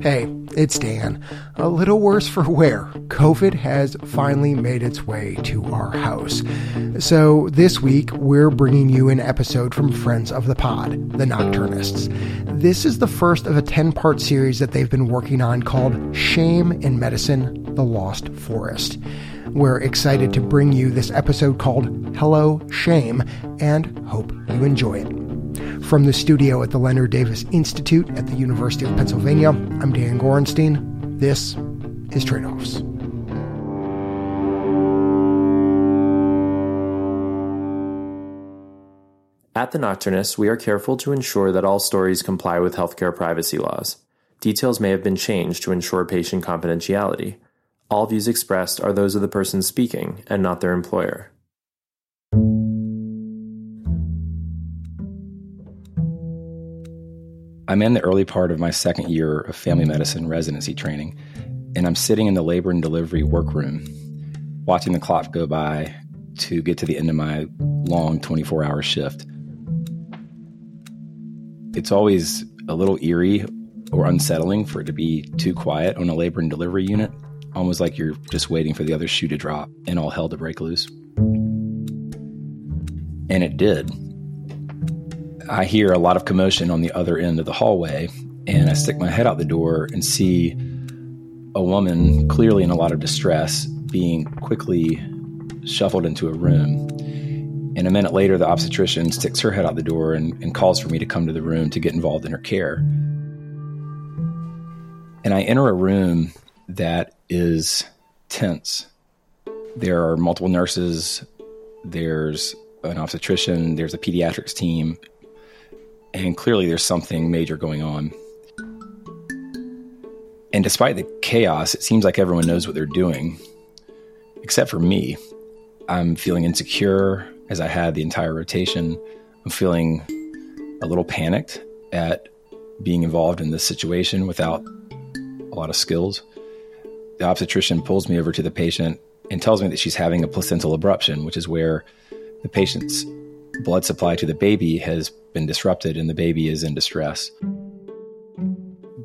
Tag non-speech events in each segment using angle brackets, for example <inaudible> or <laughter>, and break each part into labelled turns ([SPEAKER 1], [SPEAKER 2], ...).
[SPEAKER 1] Hey, it's Dan. A little worse for wear. COVID has finally made its way to our house. So this week, we're bringing you an episode from Friends of the Pod, the Nocturnists. This is the first of a 10 part series that they've been working on called Shame in Medicine The Lost Forest. We're excited to bring you this episode called Hello Shame and hope you enjoy it. From the studio at the Leonard Davis Institute at the University of Pennsylvania, I'm Dan Gorenstein. This is Trade Offs.
[SPEAKER 2] At The Nocturnist, we are careful to ensure that all stories comply with healthcare privacy laws. Details may have been changed to ensure patient confidentiality. All views expressed are those of the person speaking and not their employer.
[SPEAKER 3] I'm in the early part of my second year of family medicine residency training, and I'm sitting in the labor and delivery workroom, watching the clock go by to get to the end of my long 24 hour shift. It's always a little eerie or unsettling for it to be too quiet on a labor and delivery unit, almost like you're just waiting for the other shoe to drop and all hell to break loose. And it did. I hear a lot of commotion on the other end of the hallway, and I stick my head out the door and see a woman clearly in a lot of distress being quickly shuffled into a room. And a minute later, the obstetrician sticks her head out the door and, and calls for me to come to the room to get involved in her care. And I enter a room that is tense. There are multiple nurses, there's an obstetrician, there's a pediatrics team, and clearly there's something major going on. And despite the chaos, it seems like everyone knows what they're doing, except for me. I'm feeling insecure as I had the entire rotation. I'm feeling a little panicked at being involved in this situation without a lot of skills. The obstetrician pulls me over to the patient and tells me that she's having a placental abruption, which is where the patient's blood supply to the baby has been disrupted and the baby is in distress.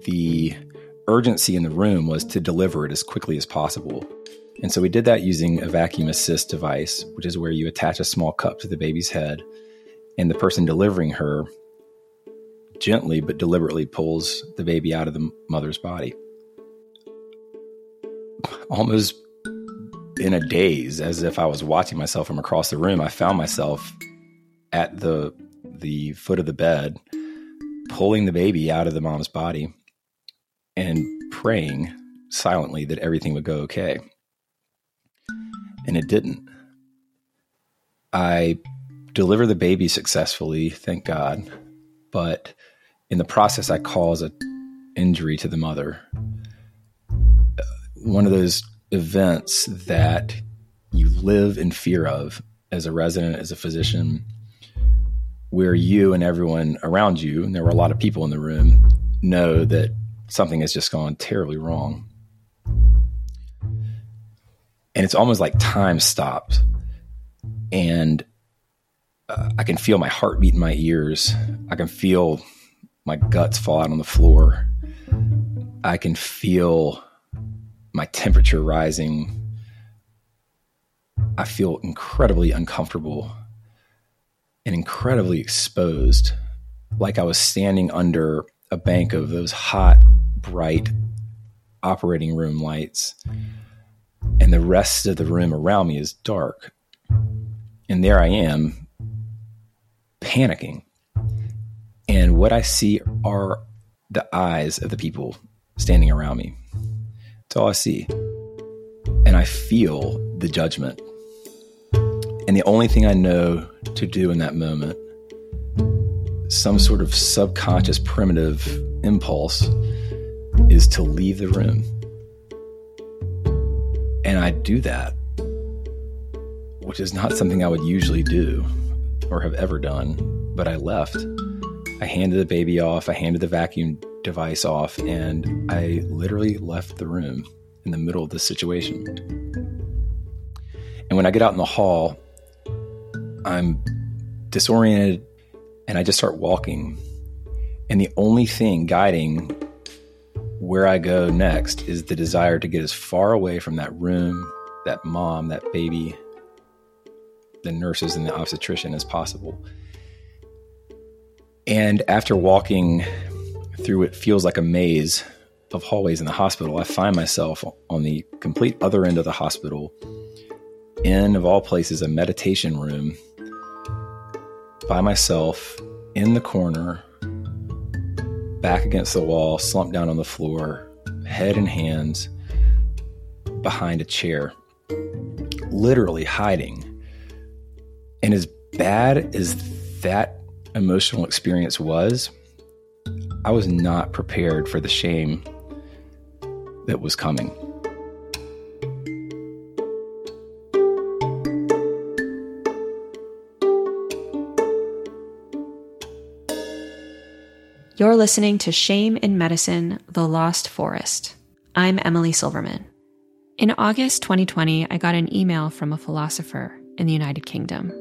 [SPEAKER 3] The urgency in the room was to deliver it as quickly as possible. And so we did that using a vacuum assist device, which is where you attach a small cup to the baby's head, and the person delivering her gently but deliberately pulls the baby out of the mother's body. Almost in a daze, as if I was watching myself from across the room, I found myself at the the foot of the bed, pulling the baby out of the mom's body and praying silently that everything would go okay. And it didn't. I deliver the baby successfully, thank God, but in the process, I cause an injury to the mother. Uh, one of those events that you live in fear of as a resident, as a physician, where you and everyone around you, and there were a lot of people in the room, know that something has just gone terribly wrong. And it's almost like time stopped. And uh, I can feel my heartbeat in my ears. I can feel my guts fall out on the floor. I can feel my temperature rising. I feel incredibly uncomfortable and incredibly exposed, like I was standing under a bank of those hot, bright operating room lights, and the rest of the room around me is dark. And there I am, panicking. And what I see are the eyes of the people standing around me. That's all I see. And I feel the judgment and the only thing I know to do in that moment, some sort of subconscious primitive impulse, is to leave the room. And I do that, which is not something I would usually do or have ever done, but I left. I handed the baby off, I handed the vacuum device off, and I literally left the room in the middle of this situation. And when I get out in the hall, I'm disoriented and I just start walking. And the only thing guiding where I go next is the desire to get as far away from that room, that mom, that baby, the nurses, and the obstetrician as possible. And after walking through what feels like a maze of hallways in the hospital, I find myself on the complete other end of the hospital, in, of all places, a meditation room by myself in the corner, back against the wall, slumped down on the floor, head in hands, behind a chair, literally hiding. And as bad as that emotional experience was, I was not prepared for the shame that was coming.
[SPEAKER 4] You're listening to Shame in Medicine The Lost Forest. I'm Emily Silverman. In August 2020, I got an email from a philosopher in the United Kingdom.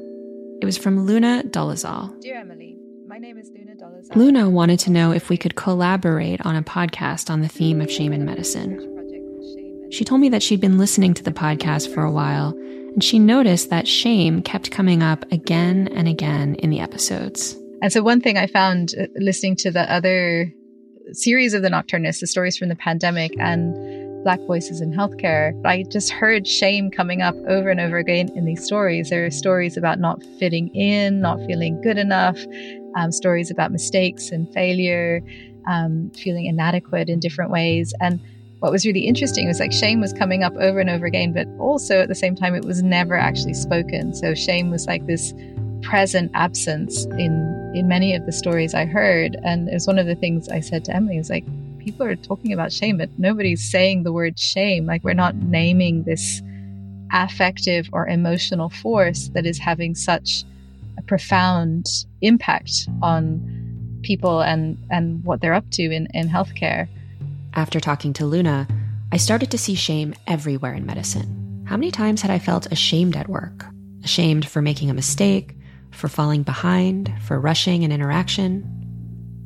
[SPEAKER 4] It was from Luna Dolezal.
[SPEAKER 5] Dear Emily, my name is Luna Dolezal.
[SPEAKER 4] Luna wanted to know if we could collaborate on a podcast on the theme of shame in medicine. She told me that she'd been listening to the podcast for a while, and she noticed that shame kept coming up again and again in the episodes.
[SPEAKER 5] And so, one thing I found uh, listening to the other series of the Nocturnists, the stories from the pandemic and Black Voices in Healthcare, I just heard shame coming up over and over again in these stories. There are stories about not fitting in, not feeling good enough, um, stories about mistakes and failure, um, feeling inadequate in different ways. And what was really interesting was like shame was coming up over and over again, but also at the same time, it was never actually spoken. So shame was like this present absence in in many of the stories I heard. And it was one of the things I said to Emily, was like, people are talking about shame, but nobody's saying the word shame. Like we're not naming this affective or emotional force that is having such a profound impact on people and and what they're up to in, in healthcare.
[SPEAKER 4] After talking to Luna, I started to see shame everywhere in medicine. How many times had I felt ashamed at work? Ashamed for making a mistake, for falling behind, for rushing an interaction,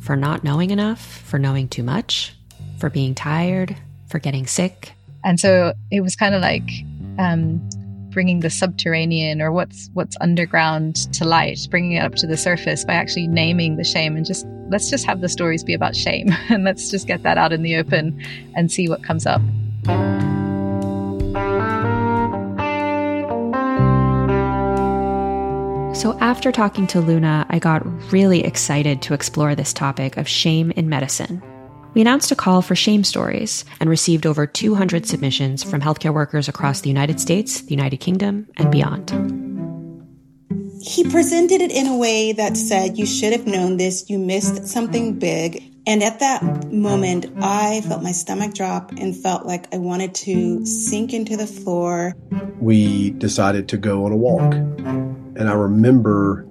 [SPEAKER 4] for not knowing enough, for knowing too much, for being tired, for getting sick.
[SPEAKER 5] And so it was kind of like um, bringing the subterranean or what's what's underground to light, bringing it up to the surface by actually naming the shame and just let's just have the stories be about shame <laughs> and let's just get that out in the open and see what comes up.
[SPEAKER 4] So, after talking to Luna, I got really excited to explore this topic of shame in medicine. We announced a call for shame stories and received over 200 submissions from healthcare workers across the United States, the United Kingdom, and beyond.
[SPEAKER 6] He presented it in a way that said, You should have known this, you missed something big. And at that moment, I felt my stomach drop and felt like I wanted to sink into the floor.
[SPEAKER 7] We decided to go on a walk. And I remember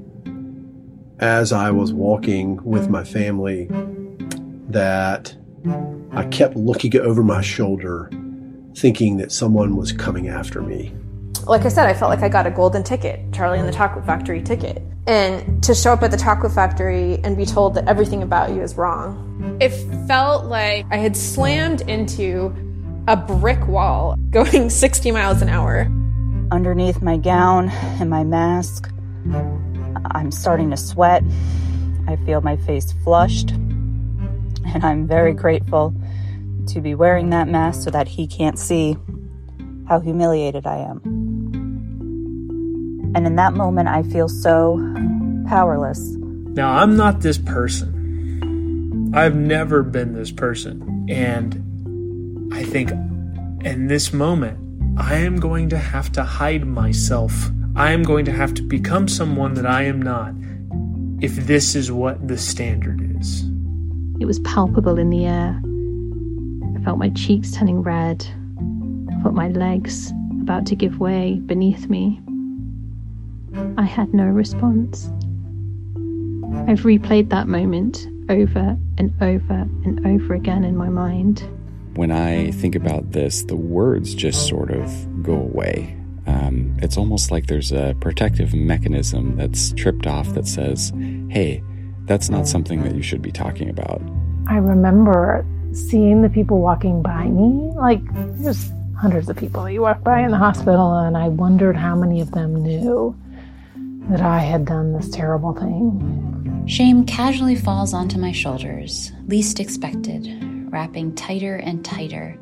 [SPEAKER 7] as I was walking with my family that I kept looking over my shoulder, thinking that someone was coming after me.
[SPEAKER 8] Like I said, I felt like I got a golden ticket, Charlie and the Chocolate Factory ticket. And to show up at the chocolate factory and be told that everything about you is wrong. It felt like I had slammed into a brick wall going <laughs> 60 miles an hour.
[SPEAKER 9] Underneath my gown and my mask, I'm starting to sweat. I feel my face flushed. And I'm very grateful to be wearing that mask so that he can't see how humiliated I am. And in that moment, I feel so powerless.
[SPEAKER 10] Now, I'm not this person. I've never been this person. And I think in this moment, I am going to have to hide myself. I am going to have to become someone that I am not if this is what the standard is.
[SPEAKER 11] It was palpable in the air. I felt my cheeks turning red. I felt my legs about to give way beneath me. I had no response. I've replayed that moment over and over and over again in my mind.
[SPEAKER 12] When I think about this, the words just sort of go away. Um, it's almost like there's a protective mechanism that's tripped off that says, hey, that's not something that you should be talking about.
[SPEAKER 13] I remember
[SPEAKER 11] seeing the people walking by me, like there's hundreds of people that you walk by in the hospital, and I wondered how many of them knew that I had done this terrible thing.
[SPEAKER 13] Shame casually falls onto my shoulders, least expected, wrapping tighter and tighter,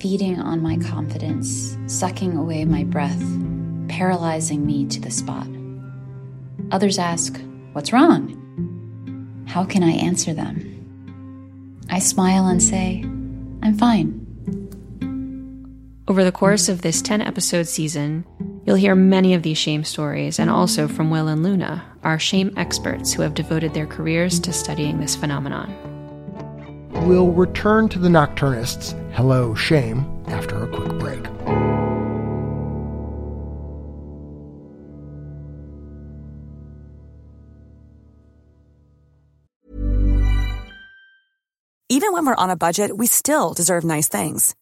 [SPEAKER 13] feeding on my confidence, sucking away my breath, paralyzing me to the spot. Others ask, What's wrong? How can I answer them? I smile and say, I'm fine.
[SPEAKER 4] Over the course of this 10 episode season, you'll hear many of these shame stories and also from Will and Luna, our shame experts who have devoted their careers to studying this phenomenon.
[SPEAKER 1] We'll return to the Nocturnists' Hello Shame after a quick break.
[SPEAKER 14] Even when we're on a budget, we still deserve nice things.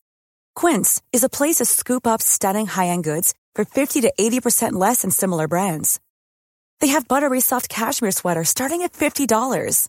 [SPEAKER 14] Quince is a place to scoop up stunning high end goods for 50 to 80% less than similar brands. They have buttery soft cashmere sweaters starting at $50,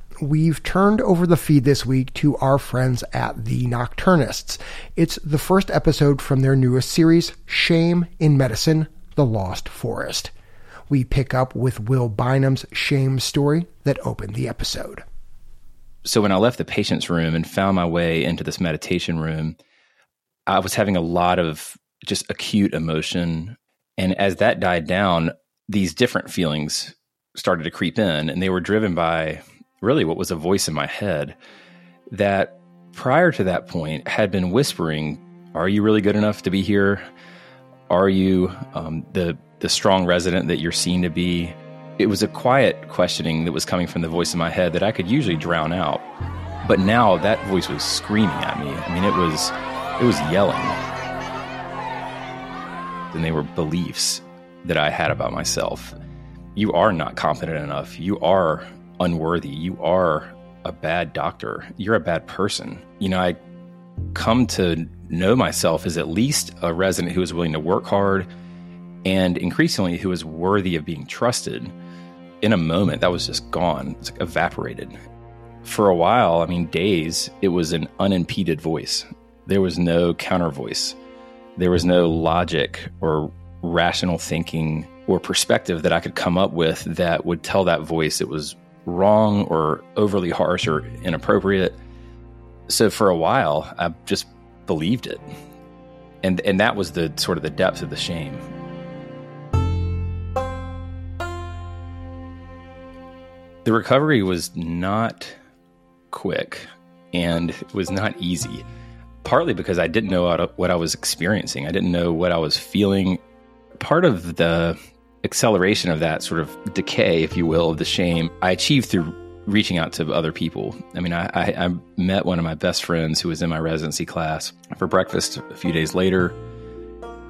[SPEAKER 1] We've turned over the feed this week to our friends at The Nocturnists. It's the first episode from their newest series, Shame in Medicine The Lost Forest. We pick up with Will Bynum's shame story that opened the episode.
[SPEAKER 3] So, when I left the patient's room and found my way into this meditation room, I was having a lot of just acute emotion. And as that died down, these different feelings started to creep in, and they were driven by really what was a voice in my head that prior to that point had been whispering, Are you really good enough to be here? Are you um, the, the strong resident that you're seen to be? It was a quiet questioning that was coming from the voice in my head that I could usually drown out. But now that voice was screaming at me. I mean, it was it was yelling. And they were beliefs that I had about myself you are not confident enough. You are unworthy. You are a bad doctor. You're a bad person. You know, I come to know myself as at least a resident who is willing to work hard and increasingly who is worthy of being trusted. In a moment, that was just gone. It's like evaporated. For a while, I mean, days, it was an unimpeded voice. There was no counter voice. There was no logic or rational thinking or perspective that I could come up with that would tell that voice it was wrong or overly harsh or inappropriate. So for a while, I just believed it. And and that was the sort of the depth of the shame. The recovery was not quick and it was not easy. Partly because I didn't know what I was experiencing. I didn't know what I was feeling. Part of the acceleration of that sort of decay, if you will, of the shame, I achieved through reaching out to other people. I mean, I, I, I, met one of my best friends who was in my residency class for breakfast a few days later,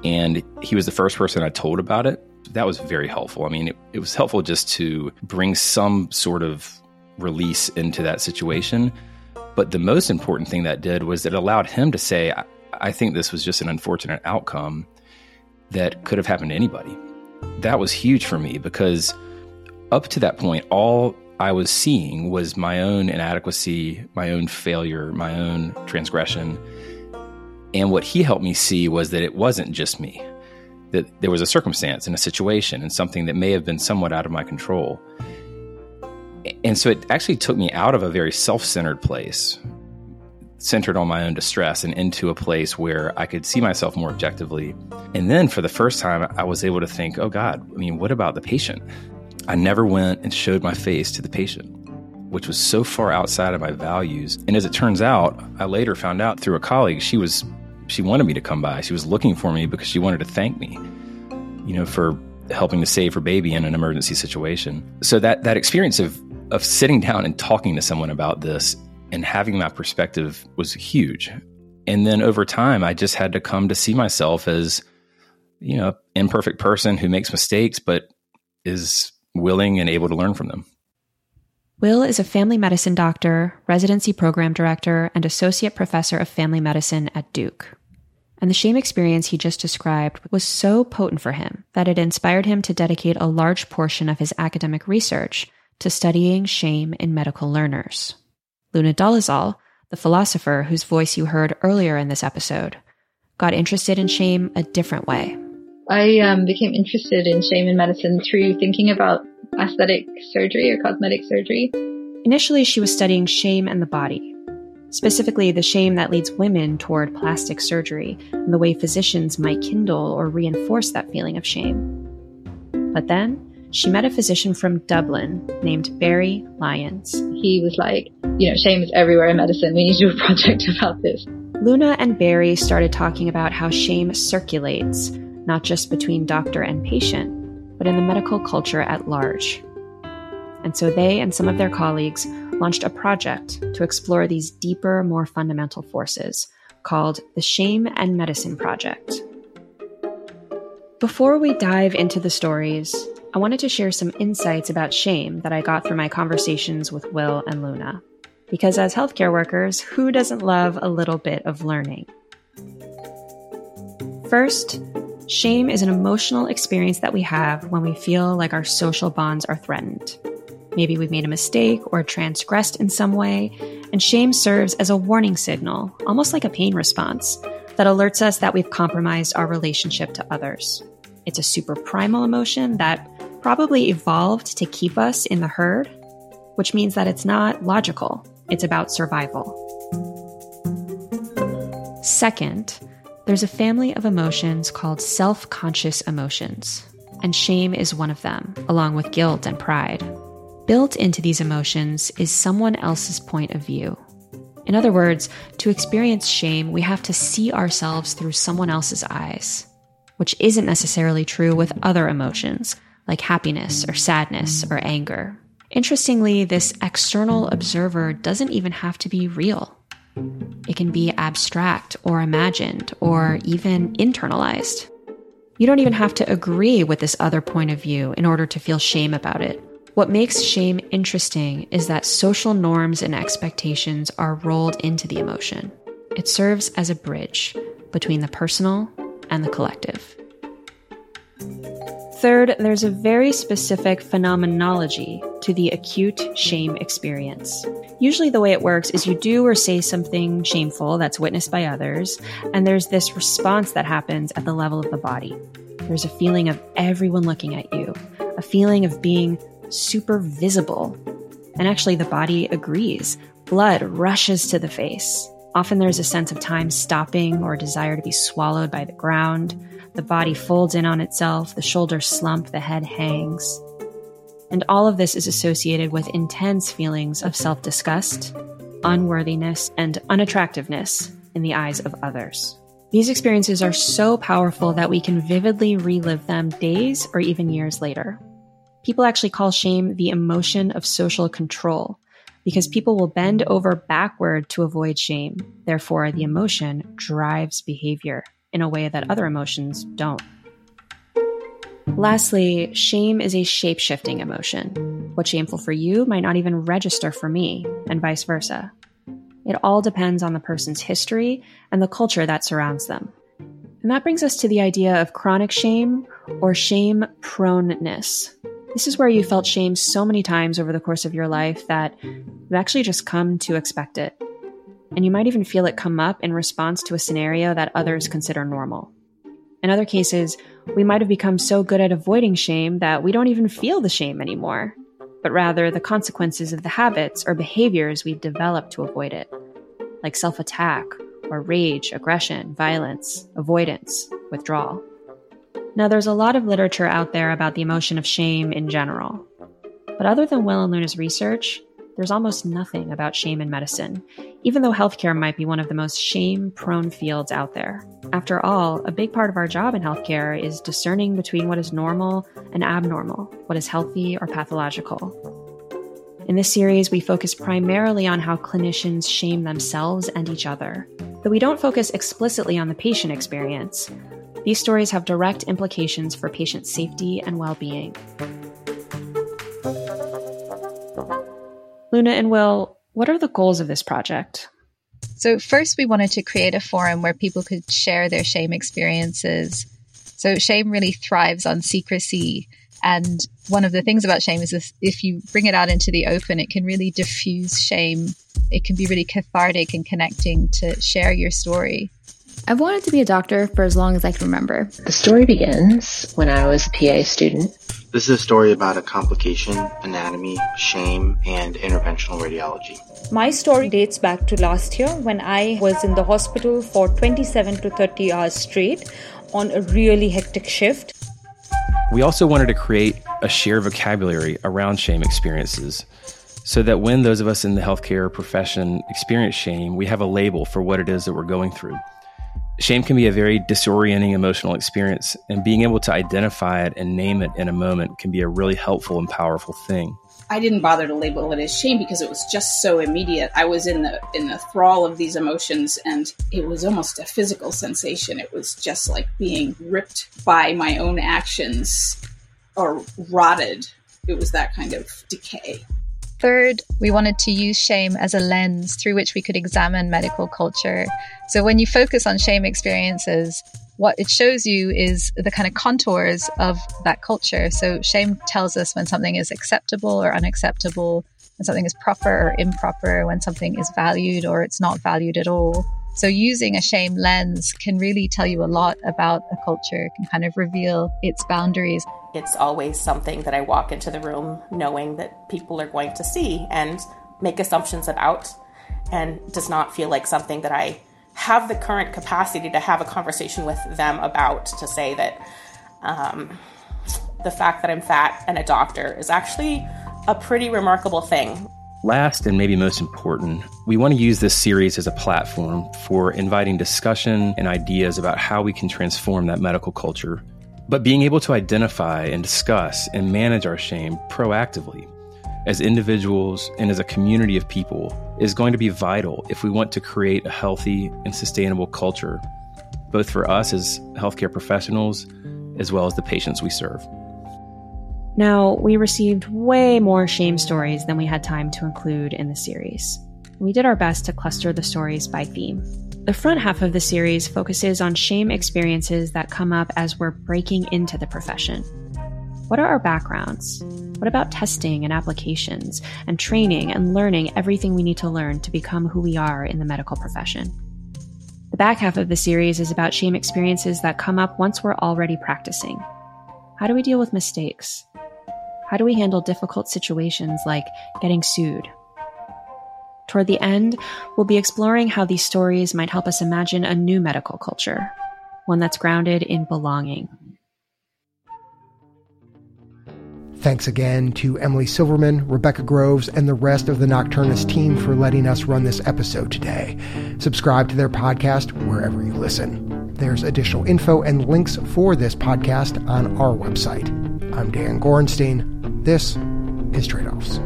[SPEAKER 3] and he was the first person I told about it. That was very helpful. I mean, it, it was helpful just to bring some sort of release into that situation. But the most important thing that did was it allowed him to say, I, I think this was just an unfortunate outcome that could have happened to anybody that was huge for me because up to that point, all I was seeing was my own inadequacy, my own failure, my own transgression. And what he helped me see was that it wasn't just me, that there was a circumstance and a situation and something that may have been somewhat out of my control. And so it actually took me out of a very self centered place centered on my own distress and into a place where I could see myself more objectively. And then for the first time, I was able to think, oh God, I mean, what about the patient? I never went and showed my face to the patient, which was so far outside of my values. And as it turns out, I later found out through a colleague, she was she wanted me to come by. She was looking for me because she wanted to thank me, you know, for helping to save her baby in an emergency situation. So that that experience of of sitting down and talking to someone about this and having that perspective was huge. And then over time, I just had to come to see myself as you know, imperfect person who makes mistakes, but is willing and able to learn from them.
[SPEAKER 4] Will is a family medicine doctor, residency program director, and associate professor of family medicine at Duke. And the shame experience he just described was so potent for him that it inspired him to dedicate a large portion of his academic research to studying shame in medical learners. Luna Dolezal, the philosopher whose voice you heard earlier in this episode, got interested in shame a different way.
[SPEAKER 15] I um, became interested in shame in medicine through thinking about aesthetic surgery or cosmetic surgery.
[SPEAKER 4] Initially, she was studying shame and the body, specifically the shame that leads women toward plastic surgery and the way physicians might kindle or reinforce that feeling of shame. But then, she met a physician from Dublin named Barry Lyons.
[SPEAKER 15] He was like, you know, shame is everywhere in medicine. We need to do a <laughs> project about this.
[SPEAKER 4] Luna and Barry started talking about how shame circulates, not just between doctor and patient, but in the medical culture at large. And so they and some of their colleagues launched a project to explore these deeper, more fundamental forces called the Shame and Medicine Project. Before we dive into the stories, I wanted to share some insights about shame that I got through my conversations with Will and Luna. Because as healthcare workers, who doesn't love a little bit of learning? First, shame is an emotional experience that we have when we feel like our social bonds are threatened. Maybe we've made a mistake or transgressed in some way, and shame serves as a warning signal, almost like a pain response, that alerts us that we've compromised our relationship to others. It's a super primal emotion that probably evolved to keep us in the herd, which means that it's not logical, it's about survival. Second, there's a family of emotions called self conscious emotions, and shame is one of them, along with guilt and pride. Built into these emotions is someone else's point of view. In other words, to experience shame, we have to see ourselves through someone else's eyes, which isn't necessarily true with other emotions, like happiness or sadness or anger. Interestingly, this external observer doesn't even have to be real. It can be abstract or imagined or even internalized. You don't even have to agree with this other point of view in order to feel shame about it. What makes shame interesting is that social norms and expectations are rolled into the emotion. It serves as a bridge between the personal and the collective. Third, there's a very specific phenomenology to the acute shame experience. Usually, the way it works is you do or say something shameful that's witnessed by others, and there's this response that happens at the level of the body. There's a feeling of everyone looking at you, a feeling of being super visible. And actually, the body agrees. Blood rushes to the face. Often there's a sense of time stopping or a desire to be swallowed by the ground. The body folds in on itself, the shoulders slump, the head hangs. And all of this is associated with intense feelings of self disgust, unworthiness, and unattractiveness in the eyes of others. These experiences are so powerful that we can vividly relive them days or even years later. People actually call shame the emotion of social control because people will bend over backward to avoid shame. Therefore, the emotion drives behavior in a way that other emotions don't. Lastly, shame is a shape shifting emotion. What's shameful for you might not even register for me, and vice versa. It all depends on the person's history and the culture that surrounds them. And that brings us to the idea of chronic shame or shame proneness. This is where you felt shame so many times over the course of your life that you've actually just come to expect it and you might even feel it come up in response to a scenario that others consider normal. In other cases, we might have become so good at avoiding shame that we don't even feel the shame anymore, but rather the consequences of the habits or behaviors we've developed to avoid it, like self attack or rage, aggression, violence, avoidance, withdrawal. Now, there's a lot of literature out there about the emotion of shame in general. But other than Will and Luna's research, there's almost nothing about shame in medicine, even though healthcare might be one of the most shame prone fields out there. After all, a big part of our job in healthcare is discerning between what is normal and abnormal, what is healthy or pathological. In this series, we focus primarily on how clinicians shame themselves and each other. Though we don't focus explicitly on the patient experience, These stories have direct implications for patient safety and well being. Luna and Will, what are the goals of this project?
[SPEAKER 5] So, first, we wanted to create a forum where people could share their shame experiences. So, shame really thrives on secrecy. And one of the things about shame is this, if you bring it out into the open, it can really diffuse shame. It can be really cathartic and connecting to share your story.
[SPEAKER 16] I've wanted to be a doctor for as long as I can remember.
[SPEAKER 17] The story begins when I was a PA student.
[SPEAKER 18] This is a story about a complication, anatomy, shame, and interventional radiology.
[SPEAKER 19] My story dates back to last year when I was in the hospital for 27 to 30 hours straight on a really hectic shift.
[SPEAKER 3] We also wanted to create a shared vocabulary around shame experiences so that when those of us in the healthcare profession experience shame, we have a label for what it is that we're going through. Shame can be a very disorienting emotional experience, and being able to identify it and name it in a moment can be a really helpful and powerful thing.
[SPEAKER 20] I didn't bother to label it as shame because it was just so immediate. I was in the in the thrall of these emotions and it was almost a physical sensation. It was just like being ripped by my own actions or rotted. It was that kind of decay.
[SPEAKER 5] Third, we wanted to use shame as a lens through which we could examine medical culture. So when you focus on shame experiences, what it shows you is the kind of contours of that culture. So shame tells us when something is acceptable or unacceptable, when something is proper or improper, when something is valued or it's not valued at all. So using a shame lens can really tell you a lot about a culture, can kind of reveal its boundaries.
[SPEAKER 21] It's always something that I walk into the room knowing that people are going to see and make assumptions about and does not feel like something that I have the current capacity to have a conversation with them about to say that um, the fact that I'm fat and a doctor is actually a pretty remarkable thing.
[SPEAKER 3] Last and maybe most important, we want to use this series as a platform for inviting discussion and ideas about how we can transform that medical culture. But being able to identify and discuss and manage our shame proactively as individuals and as a community of people is going to be vital if we want to create a healthy and sustainable culture, both for us as healthcare professionals as well as the patients we serve.
[SPEAKER 4] Now, we received way more shame stories than we had time to include in the series. We did our best to cluster the stories by theme. The front half of the series focuses on shame experiences that come up as we're breaking into the profession. What are our backgrounds? What about testing and applications and training and learning everything we need to learn to become who we are in the medical profession? The back half of the series is about shame experiences that come up once we're already practicing. How do we deal with mistakes? How do we handle difficult situations like getting sued? Toward the end, we'll be exploring how these stories might help us imagine a new medical culture, one that's grounded in belonging.
[SPEAKER 1] Thanks again to Emily Silverman, Rebecca Groves, and the rest of the Nocturnists team for letting us run this episode today. Subscribe to their podcast wherever you listen. There's additional info and links for this podcast on our website. I'm Dan Gorenstein. This is Trade Offs.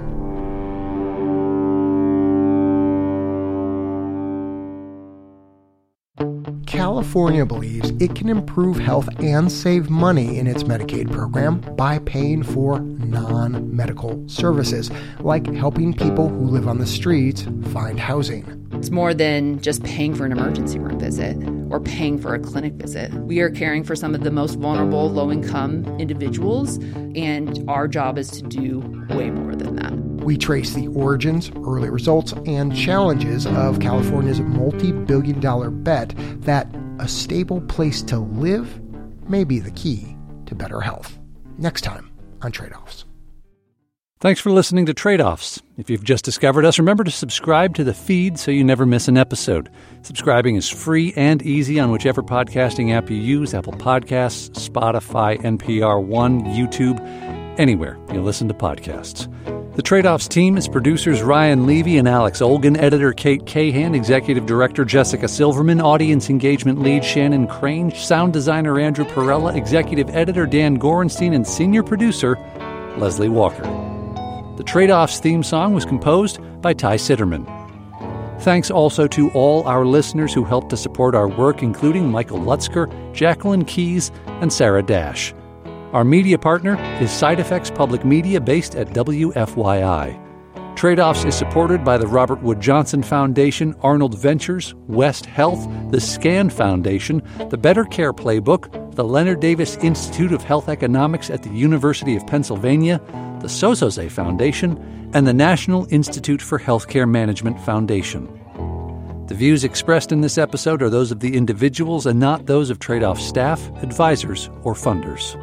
[SPEAKER 1] California believes it can improve health and save money in its Medicaid program by paying for non medical services, like helping people who live on the streets find housing.
[SPEAKER 22] It's more than just paying for an emergency room visit or paying for a clinic visit. We are caring for some of the most vulnerable, low income individuals, and our job is to do way more than that.
[SPEAKER 1] We trace the origins, early results, and challenges of California's multi billion dollar bet that a stable place to live may be the key to better health. Next time on Trade Offs.
[SPEAKER 23] Thanks for listening to Trade Offs. If you've just discovered us, remember to subscribe to the feed so you never miss an episode. Subscribing is free and easy on whichever podcasting app you use Apple Podcasts, Spotify, NPR One, YouTube, anywhere you listen to podcasts. The Trade Offs team is producers Ryan Levy and Alex Olgin, editor Kate Cahan, executive director Jessica Silverman, audience engagement lead Shannon Crane, sound designer Andrew Perella, executive editor Dan Gorenstein, and senior producer Leslie Walker. The Trade Offs theme song was composed by Ty Citerman. Thanks also to all our listeners who helped to support our work, including Michael Lutzker, Jacqueline Keys, and Sarah Dash. Our media partner is Side Effects Public Media based at WFYI. Trade Offs is supported by the Robert Wood Johnson Foundation, Arnold Ventures, West Health, the SCAN Foundation, the Better Care Playbook, the Leonard Davis Institute of Health Economics at the University of Pennsylvania, the Sozosei Foundation, and the National Institute for Healthcare Management Foundation. The views expressed in this episode are those of the individuals and not those of Trade Off staff, advisors, or funders.